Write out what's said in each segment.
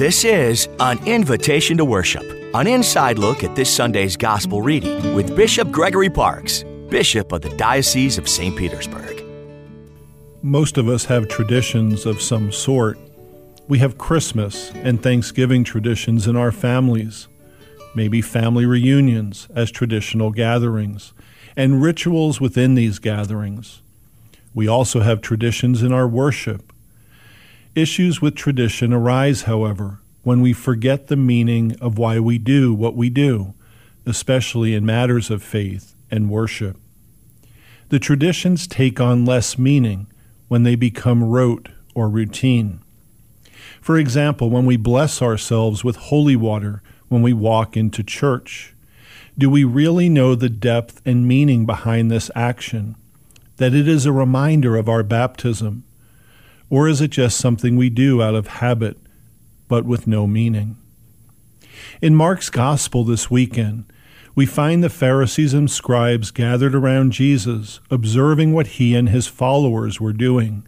This is an invitation to worship, an inside look at this Sunday's gospel reading with Bishop Gregory Parks, Bishop of the Diocese of St. Petersburg. Most of us have traditions of some sort. We have Christmas and Thanksgiving traditions in our families, maybe family reunions as traditional gatherings, and rituals within these gatherings. We also have traditions in our worship. Issues with tradition arise, however, when we forget the meaning of why we do what we do, especially in matters of faith and worship. The traditions take on less meaning when they become rote or routine. For example, when we bless ourselves with holy water when we walk into church, do we really know the depth and meaning behind this action? That it is a reminder of our baptism? Or is it just something we do out of habit, but with no meaning? In Mark's Gospel this weekend, we find the Pharisees and scribes gathered around Jesus, observing what he and his followers were doing.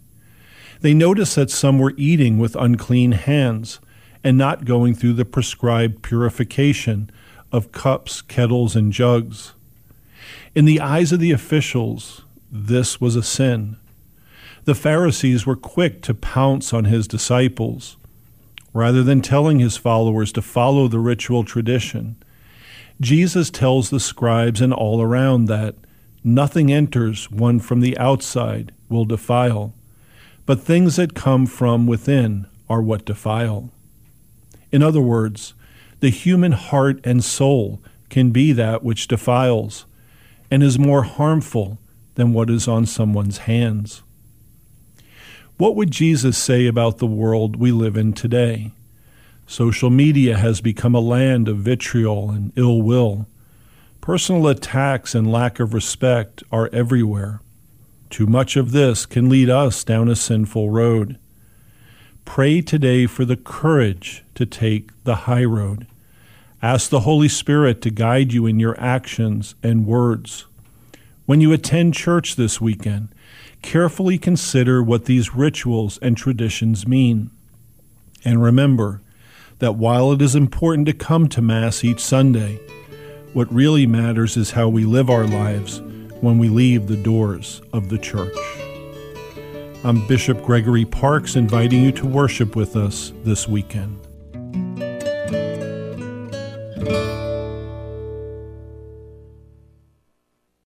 They noticed that some were eating with unclean hands and not going through the prescribed purification of cups, kettles, and jugs. In the eyes of the officials, this was a sin. The Pharisees were quick to pounce on his disciples. Rather than telling his followers to follow the ritual tradition, Jesus tells the scribes and all around that nothing enters one from the outside will defile, but things that come from within are what defile. In other words, the human heart and soul can be that which defiles and is more harmful than what is on someone's hands. What would Jesus say about the world we live in today? Social media has become a land of vitriol and ill will. Personal attacks and lack of respect are everywhere. Too much of this can lead us down a sinful road. Pray today for the courage to take the high road. Ask the Holy Spirit to guide you in your actions and words. When you attend church this weekend, carefully consider what these rituals and traditions mean. And remember that while it is important to come to Mass each Sunday, what really matters is how we live our lives when we leave the doors of the church. I'm Bishop Gregory Parks inviting you to worship with us this weekend.